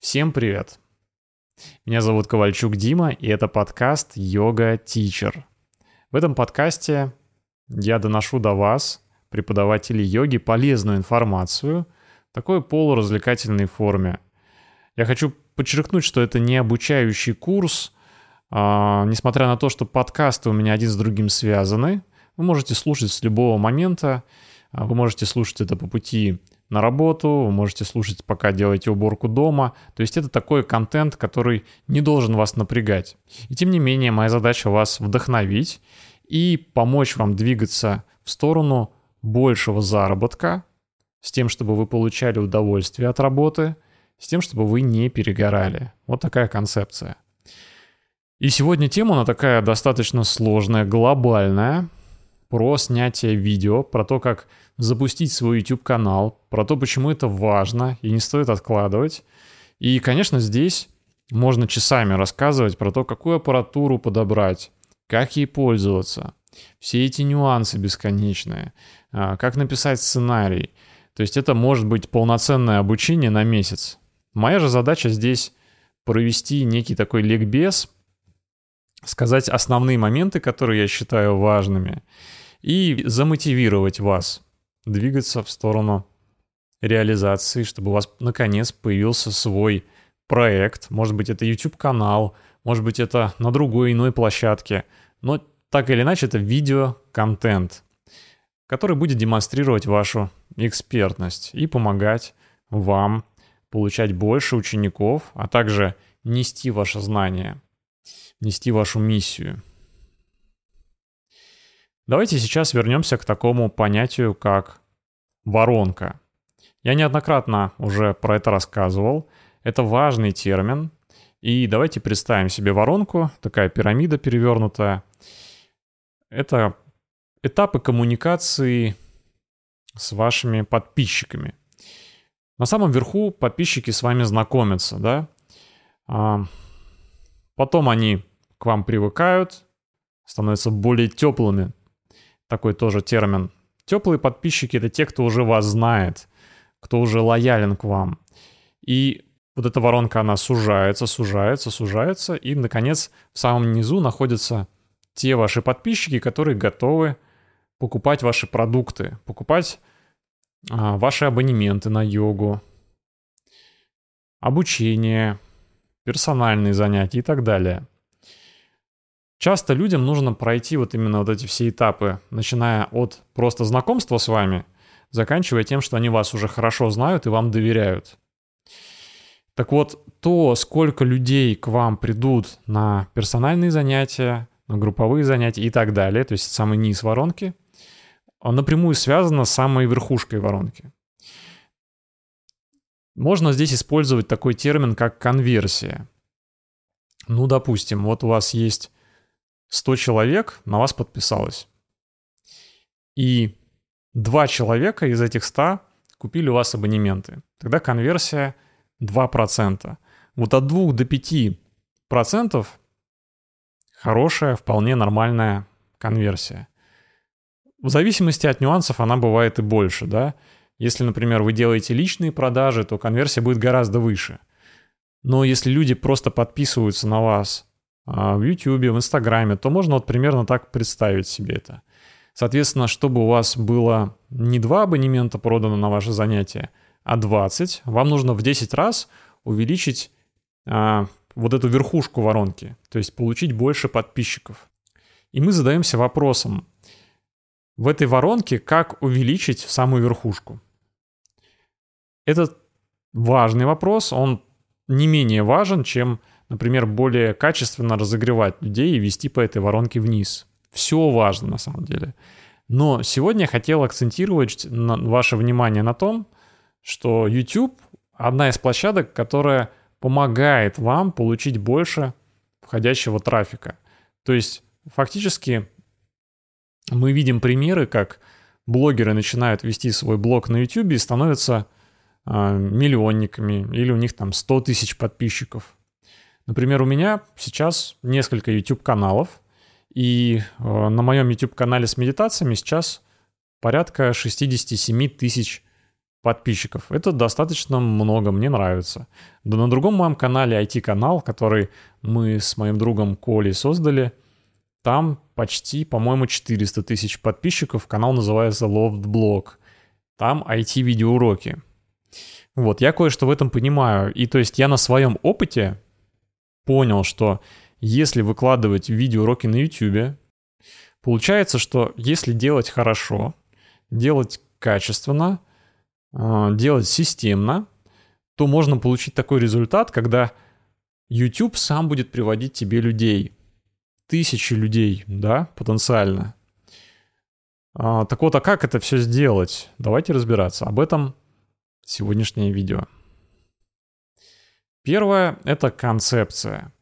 Всем привет! Меня зовут Ковальчук Дима, и это подкаст «Йога Тичер». В этом подкасте я доношу до вас, преподавателей йоги, полезную информацию в такой полуразвлекательной форме. Я хочу подчеркнуть, что это не обучающий курс, а, несмотря на то, что подкасты у меня один с другим связаны. Вы можете слушать с любого момента, а, вы можете слушать это по пути на работу, вы можете слушать, пока делаете уборку дома. То есть это такой контент, который не должен вас напрягать. И тем не менее, моя задача вас вдохновить и помочь вам двигаться в сторону большего заработка, с тем, чтобы вы получали удовольствие от работы, с тем, чтобы вы не перегорали. Вот такая концепция. И сегодня тема, она такая достаточно сложная, глобальная, про снятие видео, про то, как запустить свой YouTube-канал, про то, почему это важно и не стоит откладывать. И, конечно, здесь можно часами рассказывать про то, какую аппаратуру подобрать, как ей пользоваться, все эти нюансы бесконечные, а, как написать сценарий. То есть это может быть полноценное обучение на месяц. Моя же задача здесь провести некий такой ликбез, сказать основные моменты, которые я считаю важными, и замотивировать вас двигаться в сторону реализации, чтобы у вас наконец появился свой проект. Может быть, это YouTube-канал, может быть, это на другой иной площадке. Но так или иначе, это видео-контент, который будет демонстрировать вашу экспертность и помогать вам получать больше учеников, а также нести ваше знание, нести вашу миссию. Давайте сейчас вернемся к такому понятию, как воронка. Я неоднократно уже про это рассказывал. Это важный термин. И давайте представим себе воронку, такая пирамида перевернутая. Это этапы коммуникации с вашими подписчиками. На самом верху подписчики с вами знакомятся, да? А, потом они к вам привыкают, становятся более теплыми такой тоже термин. Теплые подписчики — это те, кто уже вас знает, кто уже лоялен к вам. И вот эта воронка, она сужается, сужается, сужается, и, наконец, в самом низу находятся те ваши подписчики, которые готовы покупать ваши продукты, покупать а, ваши абонементы на йогу, обучение, персональные занятия и так далее — Часто людям нужно пройти вот именно вот эти все этапы, начиная от просто знакомства с вами, заканчивая тем, что они вас уже хорошо знают и вам доверяют. Так вот, то, сколько людей к вам придут на персональные занятия, на групповые занятия и так далее, то есть самый низ воронки, напрямую связано с самой верхушкой воронки. Можно здесь использовать такой термин, как конверсия. Ну, допустим, вот у вас есть 100 человек на вас подписалось. И два человека из этих 100 купили у вас абонементы. Тогда конверсия 2%. Вот от 2 до 5% хорошая, вполне нормальная конверсия. В зависимости от нюансов она бывает и больше, да. Если, например, вы делаете личные продажи, то конверсия будет гораздо выше. Но если люди просто подписываются на вас в YouTube, в Инстаграме, то можно вот примерно так представить себе это. Соответственно, чтобы у вас было не два абонемента продано на ваше занятие, а 20, вам нужно в 10 раз увеличить а, вот эту верхушку воронки, то есть получить больше подписчиков. И мы задаемся вопросом, в этой воронке как увеличить самую верхушку? Это важный вопрос, он не менее важен, чем например, более качественно разогревать людей и вести по этой воронке вниз. Все важно на самом деле. Но сегодня я хотел акцентировать на ваше внимание на том, что YouTube одна из площадок, которая помогает вам получить больше входящего трафика. То есть фактически мы видим примеры, как блогеры начинают вести свой блог на YouTube и становятся э, миллионниками, или у них там 100 тысяч подписчиков. Например, у меня сейчас несколько YouTube-каналов, и э, на моем YouTube-канале с медитациями сейчас порядка 67 тысяч подписчиков. Это достаточно много, мне нравится. Да на другом моем канале IT-канал, который мы с моим другом Колей создали, там почти, по-моему, 400 тысяч подписчиков. Канал называется Loft Blog. Там IT-видеоуроки. Вот, я кое-что в этом понимаю. И то есть я на своем опыте понял, что если выкладывать видеоуроки на YouTube, получается, что если делать хорошо, делать качественно, а, делать системно, то можно получить такой результат, когда YouTube сам будет приводить тебе людей. Тысячи людей, да, потенциально. А, так вот, а как это все сделать? Давайте разбираться. Об этом сегодняшнее видео. Первое — это концепция.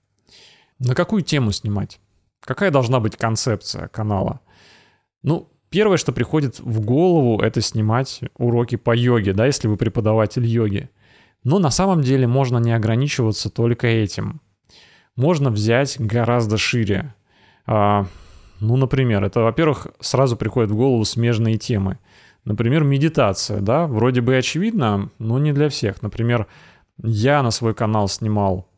На какую тему снимать? Какая должна быть концепция канала? Ну, Первое, что приходит в голову, это снимать уроки по йоге, да, если вы преподаватель йоги. Но на самом деле можно не ограничиваться только этим. Можно взять гораздо шире. А, ну, например, это, во-первых, сразу приходят в голову смежные темы. Например, медитация, да, вроде бы очевидно, но не для всех. Например, я на свой канал снимал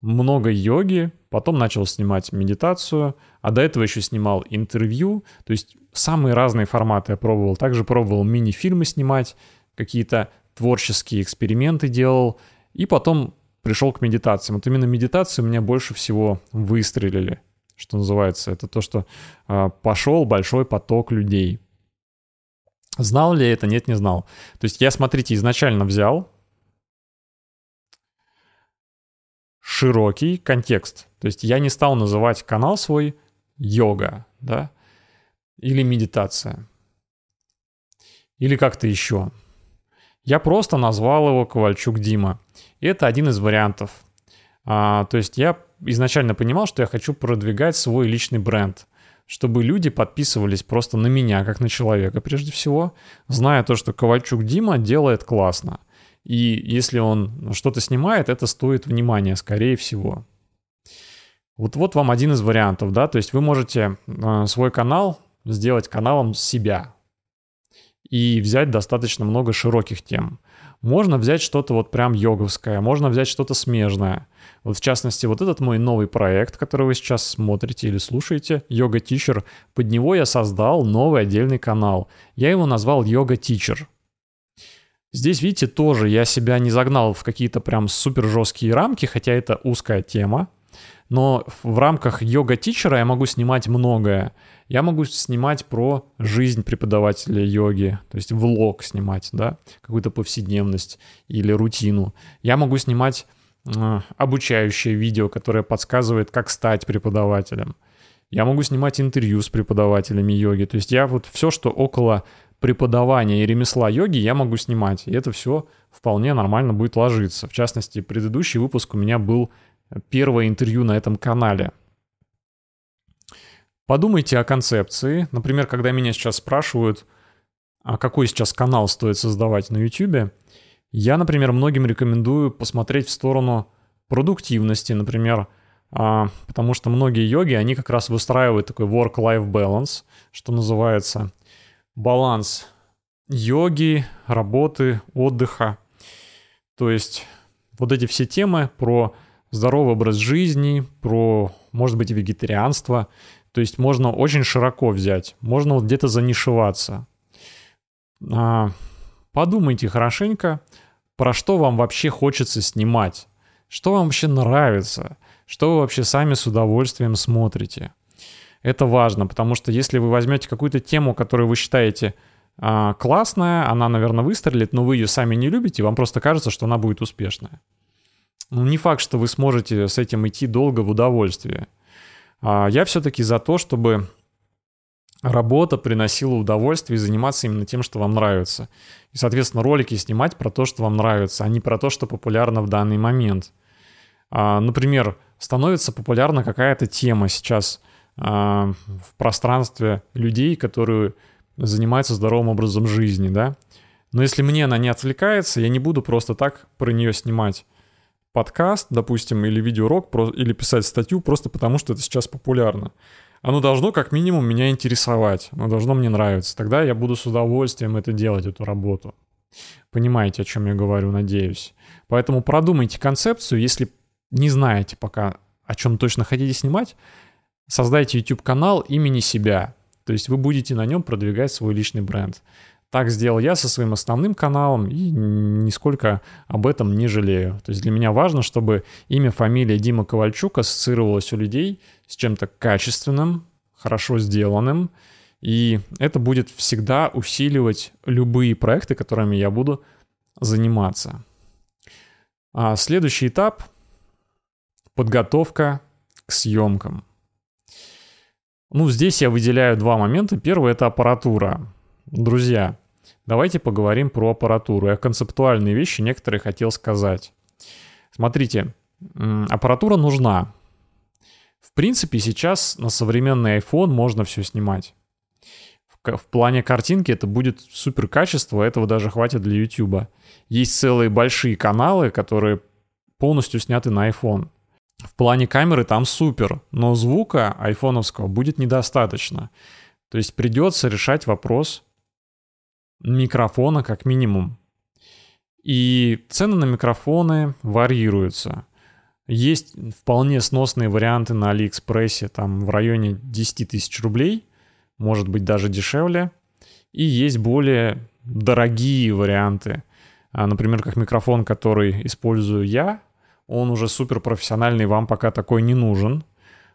много йоги, потом начал снимать медитацию, а до этого еще снимал интервью, то есть самые разные форматы я пробовал. Также пробовал мини-фильмы снимать, какие-то творческие эксперименты делал, и потом пришел к медитациям. Вот именно медитации меня больше всего выстрелили, что называется. Это то, что э, пошел большой поток людей. Знал ли я это? Нет, не знал. То есть я, смотрите, изначально взял широкий контекст. То есть я не стал называть канал свой йога, да, или медитация, или как-то еще. Я просто назвал его Ковальчук Дима. И это один из вариантов. А, то есть я изначально понимал, что я хочу продвигать свой личный бренд, чтобы люди подписывались просто на меня, как на человека прежде всего, зная то, что Ковальчук Дима делает классно – и если он что-то снимает, это стоит внимания, скорее всего. Вот, вот вам один из вариантов, да, то есть вы можете э, свой канал сделать каналом себя и взять достаточно много широких тем. Можно взять что-то вот прям йоговское, можно взять что-то смежное. Вот в частности, вот этот мой новый проект, который вы сейчас смотрите или слушаете, Йога Teacher, под него я создал новый отдельный канал. Я его назвал Йога Teacher. Здесь, видите, тоже я себя не загнал в какие-то прям супер жесткие рамки, хотя это узкая тема. Но в рамках йога-тичера я могу снимать многое. Я могу снимать про жизнь преподавателя йоги, то есть влог снимать, да, какую-то повседневность или рутину. Я могу снимать э, обучающее видео, которое подсказывает, как стать преподавателем. Я могу снимать интервью с преподавателями йоги. То есть я вот все, что около преподавания и ремесла йоги я могу снимать. И это все вполне нормально будет ложиться. В частности, предыдущий выпуск у меня был первое интервью на этом канале. Подумайте о концепции. Например, когда меня сейчас спрашивают, а какой сейчас канал стоит создавать на YouTube, я, например, многим рекомендую посмотреть в сторону продуктивности, например, а, потому что многие йоги, они как раз выстраивают такой work-life balance, что называется баланс йоги, работы, отдыха. То есть вот эти все темы про здоровый образ жизни, про, может быть, вегетарианство. То есть можно очень широко взять, можно вот где-то занишеваться. А, подумайте хорошенько, про что вам вообще хочется снимать, что вам вообще нравится, что вы вообще сами с удовольствием смотрите. Это важно, потому что если вы возьмете какую-то тему, которую вы считаете а, классная, она, наверное, выстрелит, но вы ее сами не любите, вам просто кажется, что она будет успешная. Ну, не факт, что вы сможете с этим идти долго в удовольствие. А, я все-таки за то, чтобы работа приносила удовольствие и заниматься именно тем, что вам нравится. И, соответственно, ролики снимать про то, что вам нравится, а не про то, что популярно в данный момент. А, например, становится популярна какая-то тема сейчас – в пространстве людей, которые занимаются здоровым образом жизни, да. Но если мне она не отвлекается, я не буду просто так про нее снимать подкаст, допустим, или видеоурок, или писать статью просто потому, что это сейчас популярно. Оно должно как минимум меня интересовать, оно должно мне нравиться. Тогда я буду с удовольствием это делать, эту работу. Понимаете, о чем я говорю, надеюсь. Поэтому продумайте концепцию, если не знаете пока, о чем точно хотите снимать, создайте YouTube-канал имени себя. То есть вы будете на нем продвигать свой личный бренд. Так сделал я со своим основным каналом и нисколько об этом не жалею. То есть для меня важно, чтобы имя, фамилия Дима Ковальчук ассоциировалось у людей с чем-то качественным, хорошо сделанным, и это будет всегда усиливать любые проекты, которыми я буду заниматься. А следующий этап — подготовка к съемкам. Ну, здесь я выделяю два момента. Первый — это аппаратура. Друзья, давайте поговорим про аппаратуру. Я концептуальные вещи некоторые хотел сказать. Смотрите, аппаратура нужна. В принципе, сейчас на современный iPhone можно все снимать. В, плане картинки это будет супер качество, этого даже хватит для YouTube. Есть целые большие каналы, которые полностью сняты на iPhone. В плане камеры там супер, но звука айфоновского будет недостаточно. То есть придется решать вопрос микрофона как минимум. И цены на микрофоны варьируются. Есть вполне сносные варианты на Алиэкспрессе, там в районе 10 тысяч рублей, может быть даже дешевле. И есть более дорогие варианты. А, например, как микрофон, который использую я, он уже супер профессиональный, вам пока такой не нужен.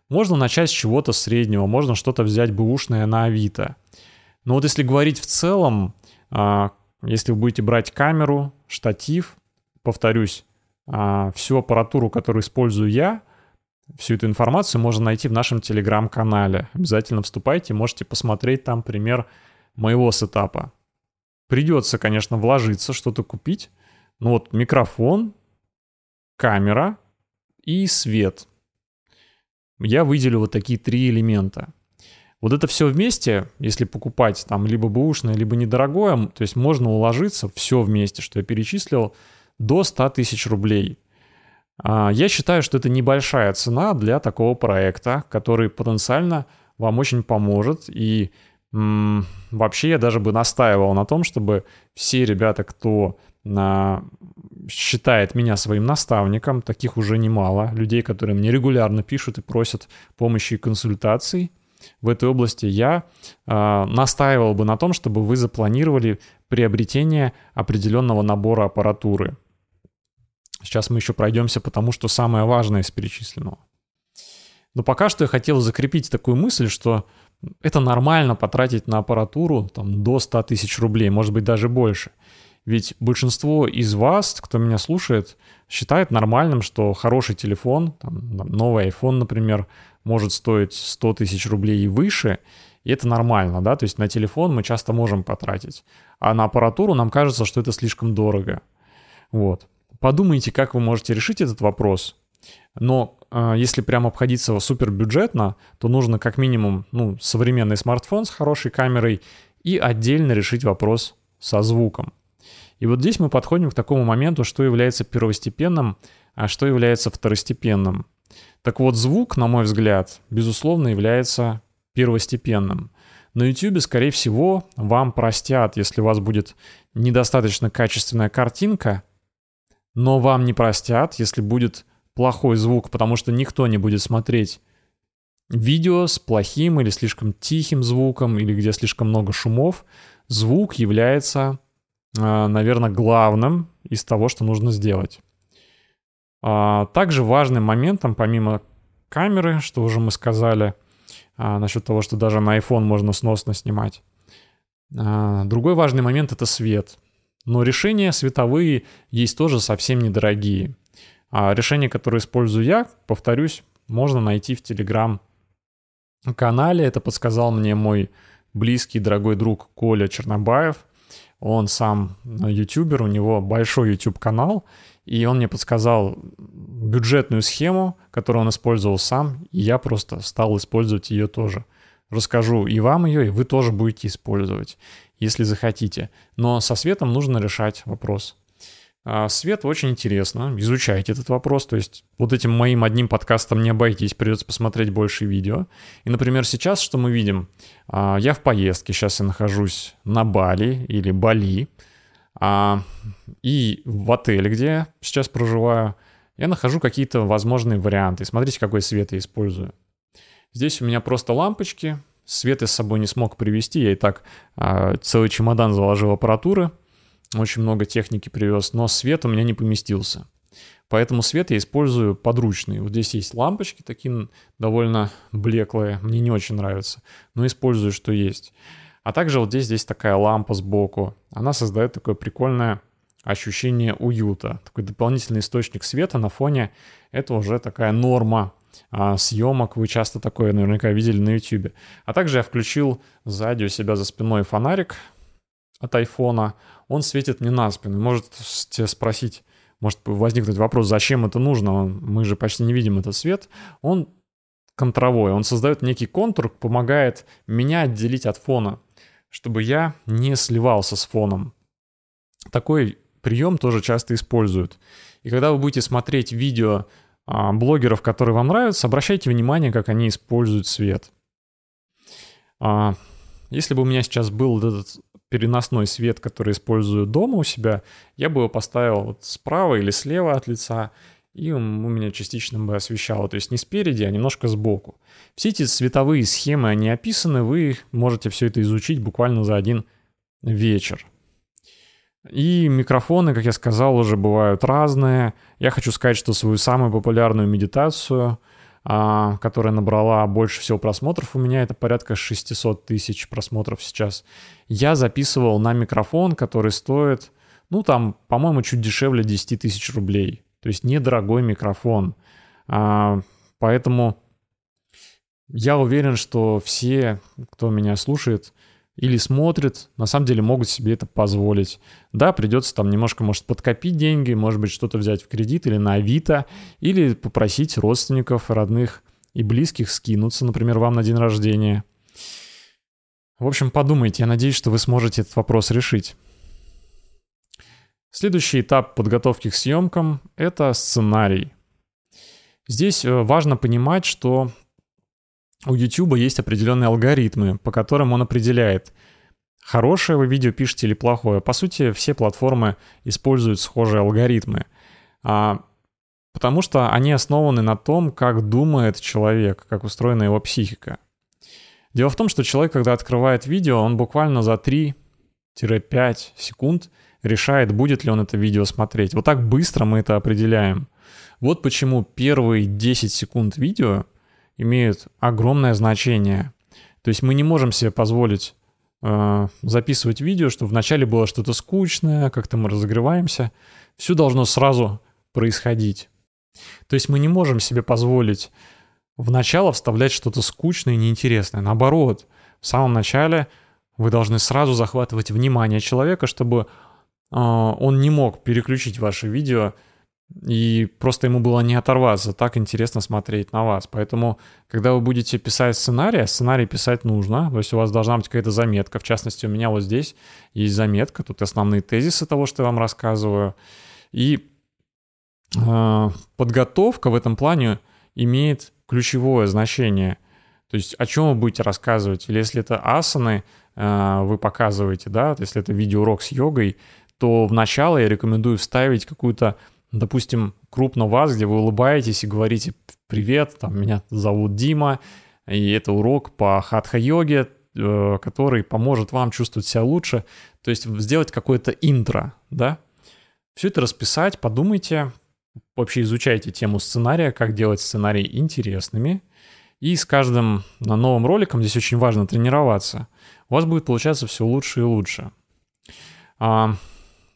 Можно начать с чего-то среднего, можно что-то взять бэушное на Авито. Но вот если говорить в целом, а, если вы будете брать камеру, штатив, повторюсь, а, всю аппаратуру, которую использую я, всю эту информацию можно найти в нашем телеграм-канале. Обязательно вступайте, можете посмотреть там пример моего сетапа. Придется, конечно, вложиться, что-то купить. Ну вот микрофон, камера и свет. Я выделю вот такие три элемента. Вот это все вместе, если покупать там либо бэушное, либо недорогое, то есть можно уложиться все вместе, что я перечислил, до 100 тысяч рублей. А, я считаю, что это небольшая цена для такого проекта, который потенциально вам очень поможет. И м- вообще я даже бы настаивал на том, чтобы все ребята, кто считает меня своим наставником, таких уже немало, людей, которые мне регулярно пишут и просят помощи и консультаций в этой области, я э, настаивал бы на том, чтобы вы запланировали приобретение определенного набора аппаратуры. Сейчас мы еще пройдемся потому что самое важное из перечисленного. Но пока что я хотел закрепить такую мысль, что это нормально потратить на аппаратуру там, до 100 тысяч рублей, может быть даже больше. Ведь большинство из вас, кто меня слушает, считает нормальным, что хороший телефон, там, новый iPhone, например, может стоить 100 тысяч рублей и выше, и это нормально, да, то есть на телефон мы часто можем потратить, а на аппаратуру нам кажется, что это слишком дорого. Вот. Подумайте, как вы можете решить этот вопрос. Но э, если прям обходиться супер бюджетно, то нужно как минимум ну, современный смартфон с хорошей камерой и отдельно решить вопрос со звуком. И вот здесь мы подходим к такому моменту, что является первостепенным, а что является второстепенным. Так вот, звук, на мой взгляд, безусловно, является первостепенным. На YouTube, скорее всего, вам простят, если у вас будет недостаточно качественная картинка, но вам не простят, если будет плохой звук, потому что никто не будет смотреть видео с плохим или слишком тихим звуком, или где слишком много шумов. Звук является наверное, главным из того, что нужно сделать. А, также важным моментом, помимо камеры, что уже мы сказали, а, насчет того, что даже на iPhone можно сносно снимать. Другой важный момент — это свет. Но решения световые есть тоже совсем недорогие. А решения, которые использую я, повторюсь, можно найти в Телеграм-канале. Это подсказал мне мой близкий, дорогой друг Коля Чернобаев — он сам ютубер, у него большой YouTube канал, и он мне подсказал бюджетную схему, которую он использовал сам, и я просто стал использовать ее тоже. Расскажу и вам ее, и вы тоже будете использовать, если захотите. Но со светом нужно решать вопрос. А, свет очень интересно, изучайте этот вопрос, то есть вот этим моим одним подкастом не обойтись, придется посмотреть больше видео. И, например, сейчас что мы видим? А, я в поездке, сейчас я нахожусь на Бали или Бали, А, и в отеле, где я сейчас проживаю, я нахожу какие-то возможные варианты. Смотрите, какой свет я использую. Здесь у меня просто лампочки. Свет я с собой не смог привезти. Я и так целый чемодан заложил аппаратуры. Очень много техники привез. Но свет у меня не поместился. Поэтому свет я использую подручный. Вот здесь есть лампочки такие довольно блеклые. Мне не очень нравятся. Но использую, что есть. А также вот здесь, здесь такая лампа сбоку. Она создает такое прикольное ощущение уюта. Такой дополнительный источник света на фоне. Это уже такая норма а, съемок. Вы часто такое наверняка видели на YouTube. А также я включил сзади у себя за спиной фонарик от айфона. Он светит мне на спину. Может тебе спросить, может возникнуть вопрос, зачем это нужно? Мы же почти не видим этот свет. Он контровой, он создает некий контур, помогает меня отделить от фона, чтобы я не сливался с фоном. Такой прием тоже часто используют. И когда вы будете смотреть видео а, блогеров, которые вам нравятся, обращайте внимание, как они используют свет. А, если бы у меня сейчас был этот переносной свет, который использую дома у себя, я бы его поставил вот справа или слева от лица, и он у меня частично бы освещало, то есть не спереди, а немножко сбоку. Все эти цветовые схемы, они описаны, вы можете все это изучить буквально за один вечер. И микрофоны, как я сказал, уже бывают разные. Я хочу сказать, что свою самую популярную медитацию, которая набрала больше всего просмотров, у меня это порядка 600 тысяч просмотров сейчас, я записывал на микрофон, который стоит, ну там, по-моему, чуть дешевле 10 тысяч рублей. То есть недорогой микрофон. А, поэтому я уверен, что все, кто меня слушает, или смотрят, на самом деле могут себе это позволить. Да, придется там немножко, может, подкопить деньги, может быть, что-то взять в кредит или на Авито, или попросить родственников, родных и близких скинуться, например, вам на день рождения. В общем, подумайте, я надеюсь, что вы сможете этот вопрос решить. Следующий этап подготовки к съемкам — это сценарий. Здесь э, важно понимать, что у YouTube есть определенные алгоритмы, по которым он определяет, хорошее вы видео пишете или плохое. По сути, все платформы используют схожие алгоритмы, а, потому что они основаны на том, как думает человек, как устроена его психика. Дело в том, что человек, когда открывает видео, он буквально за 3-5 секунд решает, будет ли он это видео смотреть. Вот так быстро мы это определяем. Вот почему первые 10 секунд видео — имеют огромное значение. То есть мы не можем себе позволить э, записывать видео, чтобы вначале было что-то скучное, как-то мы разогреваемся. Все должно сразу происходить. То есть мы не можем себе позволить в начало вставлять что-то скучное и неинтересное. Наоборот, в самом начале вы должны сразу захватывать внимание человека, чтобы э, он не мог переключить ваше видео и просто ему было не оторваться, так интересно смотреть на вас. Поэтому, когда вы будете писать сценарий, а сценарий писать нужно, то есть у вас должна быть какая-то заметка. В частности, у меня вот здесь есть заметка, тут основные тезисы того, что я вам рассказываю. И э, подготовка в этом плане имеет ключевое значение. То есть о чем вы будете рассказывать. Или если это асаны э, вы показываете, да, если это видеоурок с йогой, то в начало я рекомендую вставить какую-то допустим, крупно вас, где вы улыбаетесь и говорите «Привет, там, меня зовут Дима, и это урок по хатха-йоге, э, который поможет вам чувствовать себя лучше». То есть сделать какое-то интро, да? Все это расписать, подумайте, вообще изучайте тему сценария, как делать сценарии интересными. И с каждым новым роликом здесь очень важно тренироваться. У вас будет получаться все лучше и лучше.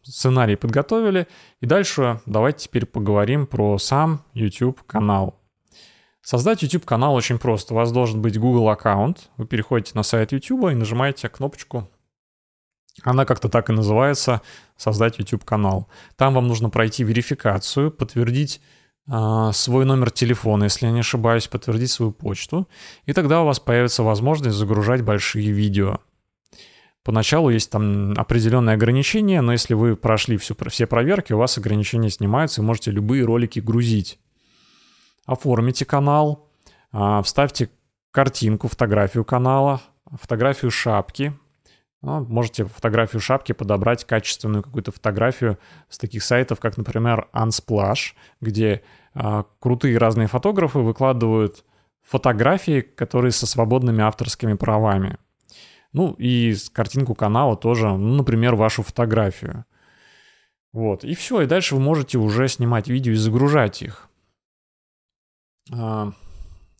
Сценарий подготовили. И дальше давайте теперь поговорим про сам YouTube канал. Создать YouTube канал очень просто. У вас должен быть Google аккаунт. Вы переходите на сайт YouTube и нажимаете кнопочку. Она как-то так и называется «Создать YouTube канал». Там вам нужно пройти верификацию, подтвердить э, свой номер телефона, если я не ошибаюсь, подтвердить свою почту. И тогда у вас появится возможность загружать большие видео. Поначалу есть там определенные ограничения, но если вы прошли всю, все проверки, у вас ограничения снимаются, и можете любые ролики грузить. Оформите канал, а, вставьте картинку, фотографию канала, фотографию шапки, Ну, можете фотографию шапки подобрать, качественную какую-то фотографию с таких сайтов, как, например, Unsplash, где а, крутые разные фотографы выкладывают фотографии, которые со свободными авторскими правами. Ну и картинку канала тоже, ну, например, вашу фотографию. Вот, и все, и дальше вы можете уже снимать видео и загружать их. А,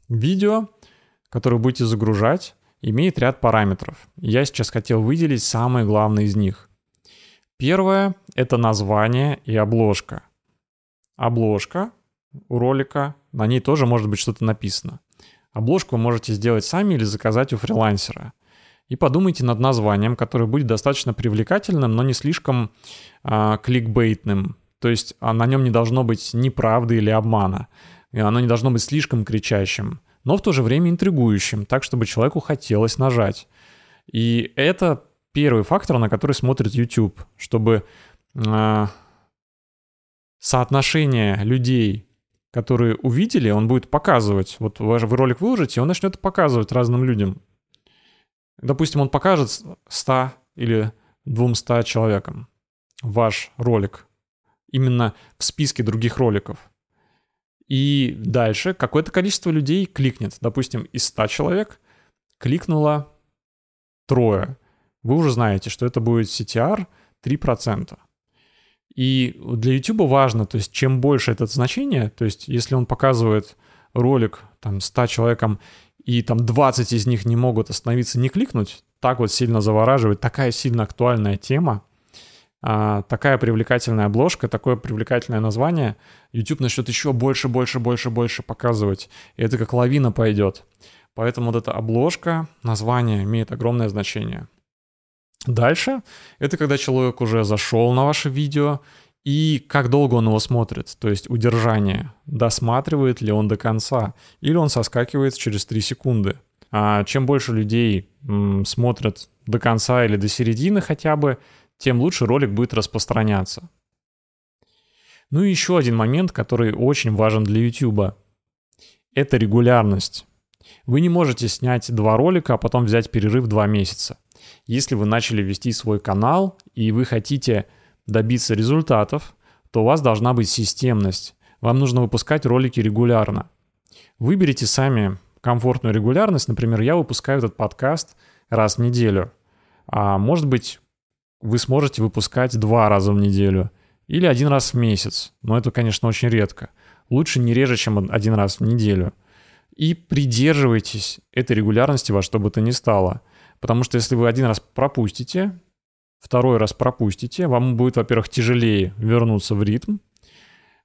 видео, которое будете загружать, имеет ряд параметров. Я сейчас хотел выделить самые главные из них. Первое — это название и обложка. Обложка у ролика, на ней тоже может быть что-то написано. Обложку вы можете сделать сами или заказать у фрилансера. И подумайте над названием, которое будет достаточно привлекательным, но не слишком а, кликбейтным. То есть а на нем не должно быть ни правды или обмана. И оно не должно быть слишком кричащим, но в то же время интригующим, так, чтобы человеку хотелось нажать. И это первый фактор, на который смотрит YouTube, чтобы э, соотношение людей, которые увидели, он будет показывать. Вот вы ролик выложите, он начнет показывать разным людям. Допустим, он покажет 100 или 200 человекам ваш ролик именно в списке других роликов. И дальше какое-то количество людей кликнет. Допустим, из 100 человек кликнуло трое. Вы уже знаете, что это будет CTR 3%. И для YouTube важно, то есть чем больше это значение, то есть если он показывает ролик там 100 человекам, и там 20 из них не могут остановиться, не кликнуть, так вот сильно завораживает, такая сильно актуальная тема, а, такая привлекательная обложка, такое привлекательное название, YouTube начнет еще больше, больше, больше, больше показывать. И это как лавина пойдет. Поэтому вот эта обложка, название имеет огромное значение. Дальше это когда человек уже зашел на ваше видео и как долго он его смотрит, то есть удержание, досматривает ли он до конца, или он соскакивает через 3 секунды. А чем больше людей м, смотрят до конца или до середины хотя бы, тем лучше ролик будет распространяться. Ну и еще один момент, который очень важен для YouTube. Это регулярность. Вы не можете снять два ролика, а потом взять перерыв два месяца. Если вы начали вести свой канал и вы хотите добиться результатов, то у вас должна быть системность. Вам нужно выпускать ролики регулярно. Выберите сами комфортную регулярность. Например, я выпускаю этот подкаст раз в неделю. А может быть, вы сможете выпускать два раза в неделю или один раз в месяц. Но это, конечно, очень редко. Лучше не реже, чем один раз в неделю. И придерживайтесь этой регулярности во что бы то ни стало. Потому что если вы один раз пропустите, второй раз пропустите, вам будет, во-первых, тяжелее вернуться в ритм,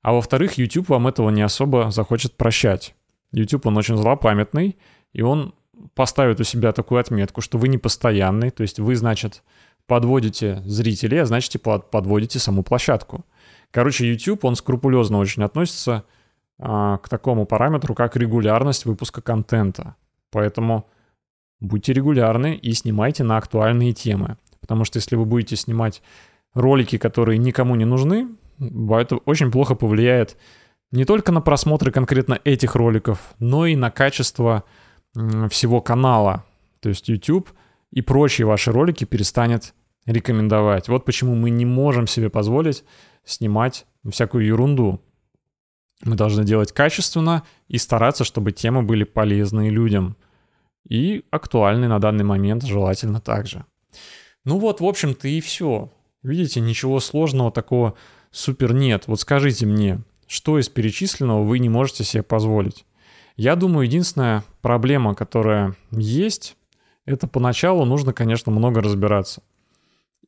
а во-вторых, YouTube вам этого не особо захочет прощать. YouTube, он очень злопамятный, и он поставит у себя такую отметку, что вы не постоянный, то есть вы, значит, подводите зрителей, а значит, под, подводите саму площадку. Короче, YouTube, он скрупулезно очень относится а, к такому параметру, как регулярность выпуска контента. Поэтому будьте регулярны и снимайте на актуальные темы. Потому что если вы будете снимать ролики, которые никому не нужны, это очень плохо повлияет не только на просмотры конкретно этих роликов, но и на качество всего канала. То есть YouTube и прочие ваши ролики перестанет рекомендовать. Вот почему мы не можем себе позволить снимать всякую ерунду. Мы должны делать качественно и стараться, чтобы темы были полезны людям. И актуальны на данный момент желательно также. Ну вот, в общем-то и все. Видите, ничего сложного такого супер нет. Вот скажите мне, что из перечисленного вы не можете себе позволить? Я думаю, единственная проблема, которая есть, это поначалу нужно, конечно, много разбираться.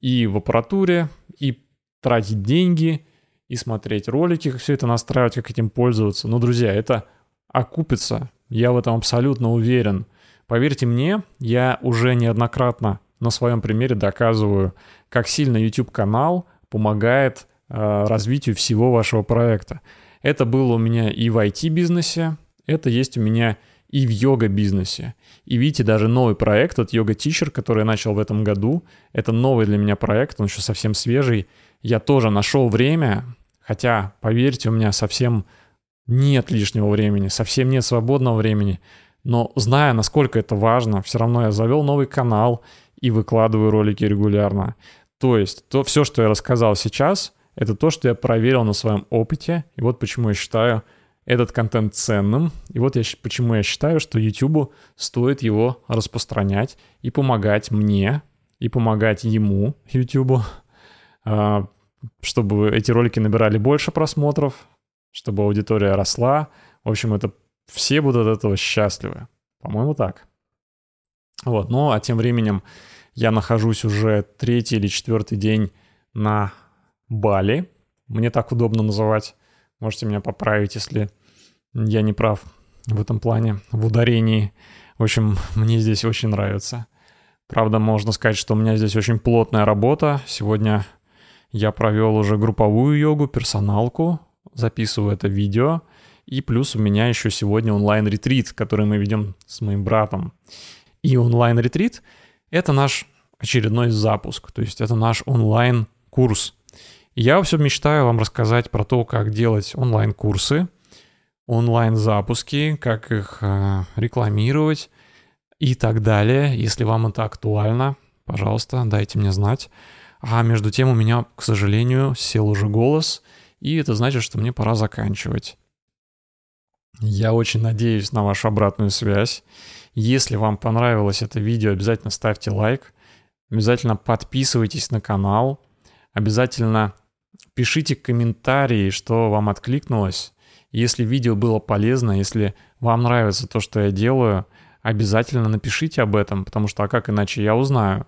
И в аппаратуре, и тратить деньги, и смотреть ролики, как все это настраивать, как этим пользоваться. Но, друзья, это окупится. Я в этом абсолютно уверен. Поверьте мне, я уже неоднократно на своем примере доказываю, как сильно YouTube-канал помогает э, развитию всего вашего проекта. Это было у меня и в IT-бизнесе, это есть у меня и в йога-бизнесе. И видите, даже новый проект от Yoga Teacher, который я начал в этом году, это новый для меня проект, он еще совсем свежий. Я тоже нашел время, хотя, поверьте, у меня совсем нет лишнего времени, совсем нет свободного времени, но зная, насколько это важно, все равно я завел новый канал, и выкладываю ролики регулярно. То есть то, все, что я рассказал сейчас, это то, что я проверил на своем опыте. И вот почему я считаю этот контент ценным. И вот я, почему я считаю, что YouTube стоит его распространять и помогать мне, и помогать ему, YouTube, а, чтобы эти ролики набирали больше просмотров, чтобы аудитория росла. В общем, это все будут от этого счастливы. По-моему, так. Вот, ну а тем временем я нахожусь уже третий или четвертый день на Бали. Мне так удобно называть. Можете меня поправить, если я не прав в этом плане, в ударении. В общем, мне здесь очень нравится. Правда, можно сказать, что у меня здесь очень плотная работа. Сегодня я провел уже групповую йогу, персоналку, записываю это видео. И плюс у меня еще сегодня онлайн-ретрит, который мы ведем с моим братом. И онлайн-ретрит — это наш очередной запуск, то есть это наш онлайн-курс. Я все мечтаю вам рассказать про то, как делать онлайн-курсы, онлайн-запуски, как их э, рекламировать и так далее. Если вам это актуально, пожалуйста, дайте мне знать. А между тем у меня, к сожалению, сел уже голос, и это значит, что мне пора заканчивать. Я очень надеюсь на вашу обратную связь. Если вам понравилось это видео, обязательно ставьте лайк, обязательно подписывайтесь на канал, обязательно пишите комментарии, что вам откликнулось. Если видео было полезно, если вам нравится то, что я делаю, обязательно напишите об этом, потому что а как иначе я узнаю.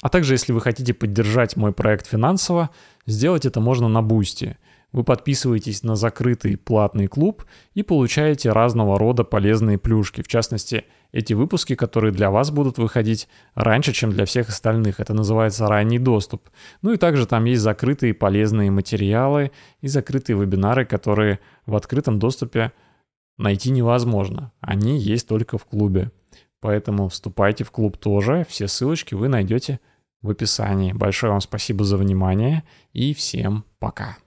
А также, если вы хотите поддержать мой проект финансово, сделать это можно на Boosty. Вы подписываетесь на закрытый платный клуб и получаете разного рода полезные плюшки. В частности, эти выпуски, которые для вас будут выходить раньше, чем для всех остальных. Это называется ранний доступ. Ну и также там есть закрытые полезные материалы и закрытые вебинары, которые в открытом доступе найти невозможно. Они есть только в клубе. Поэтому вступайте в клуб тоже. Все ссылочки вы найдете в описании. Большое вам спасибо за внимание и всем пока.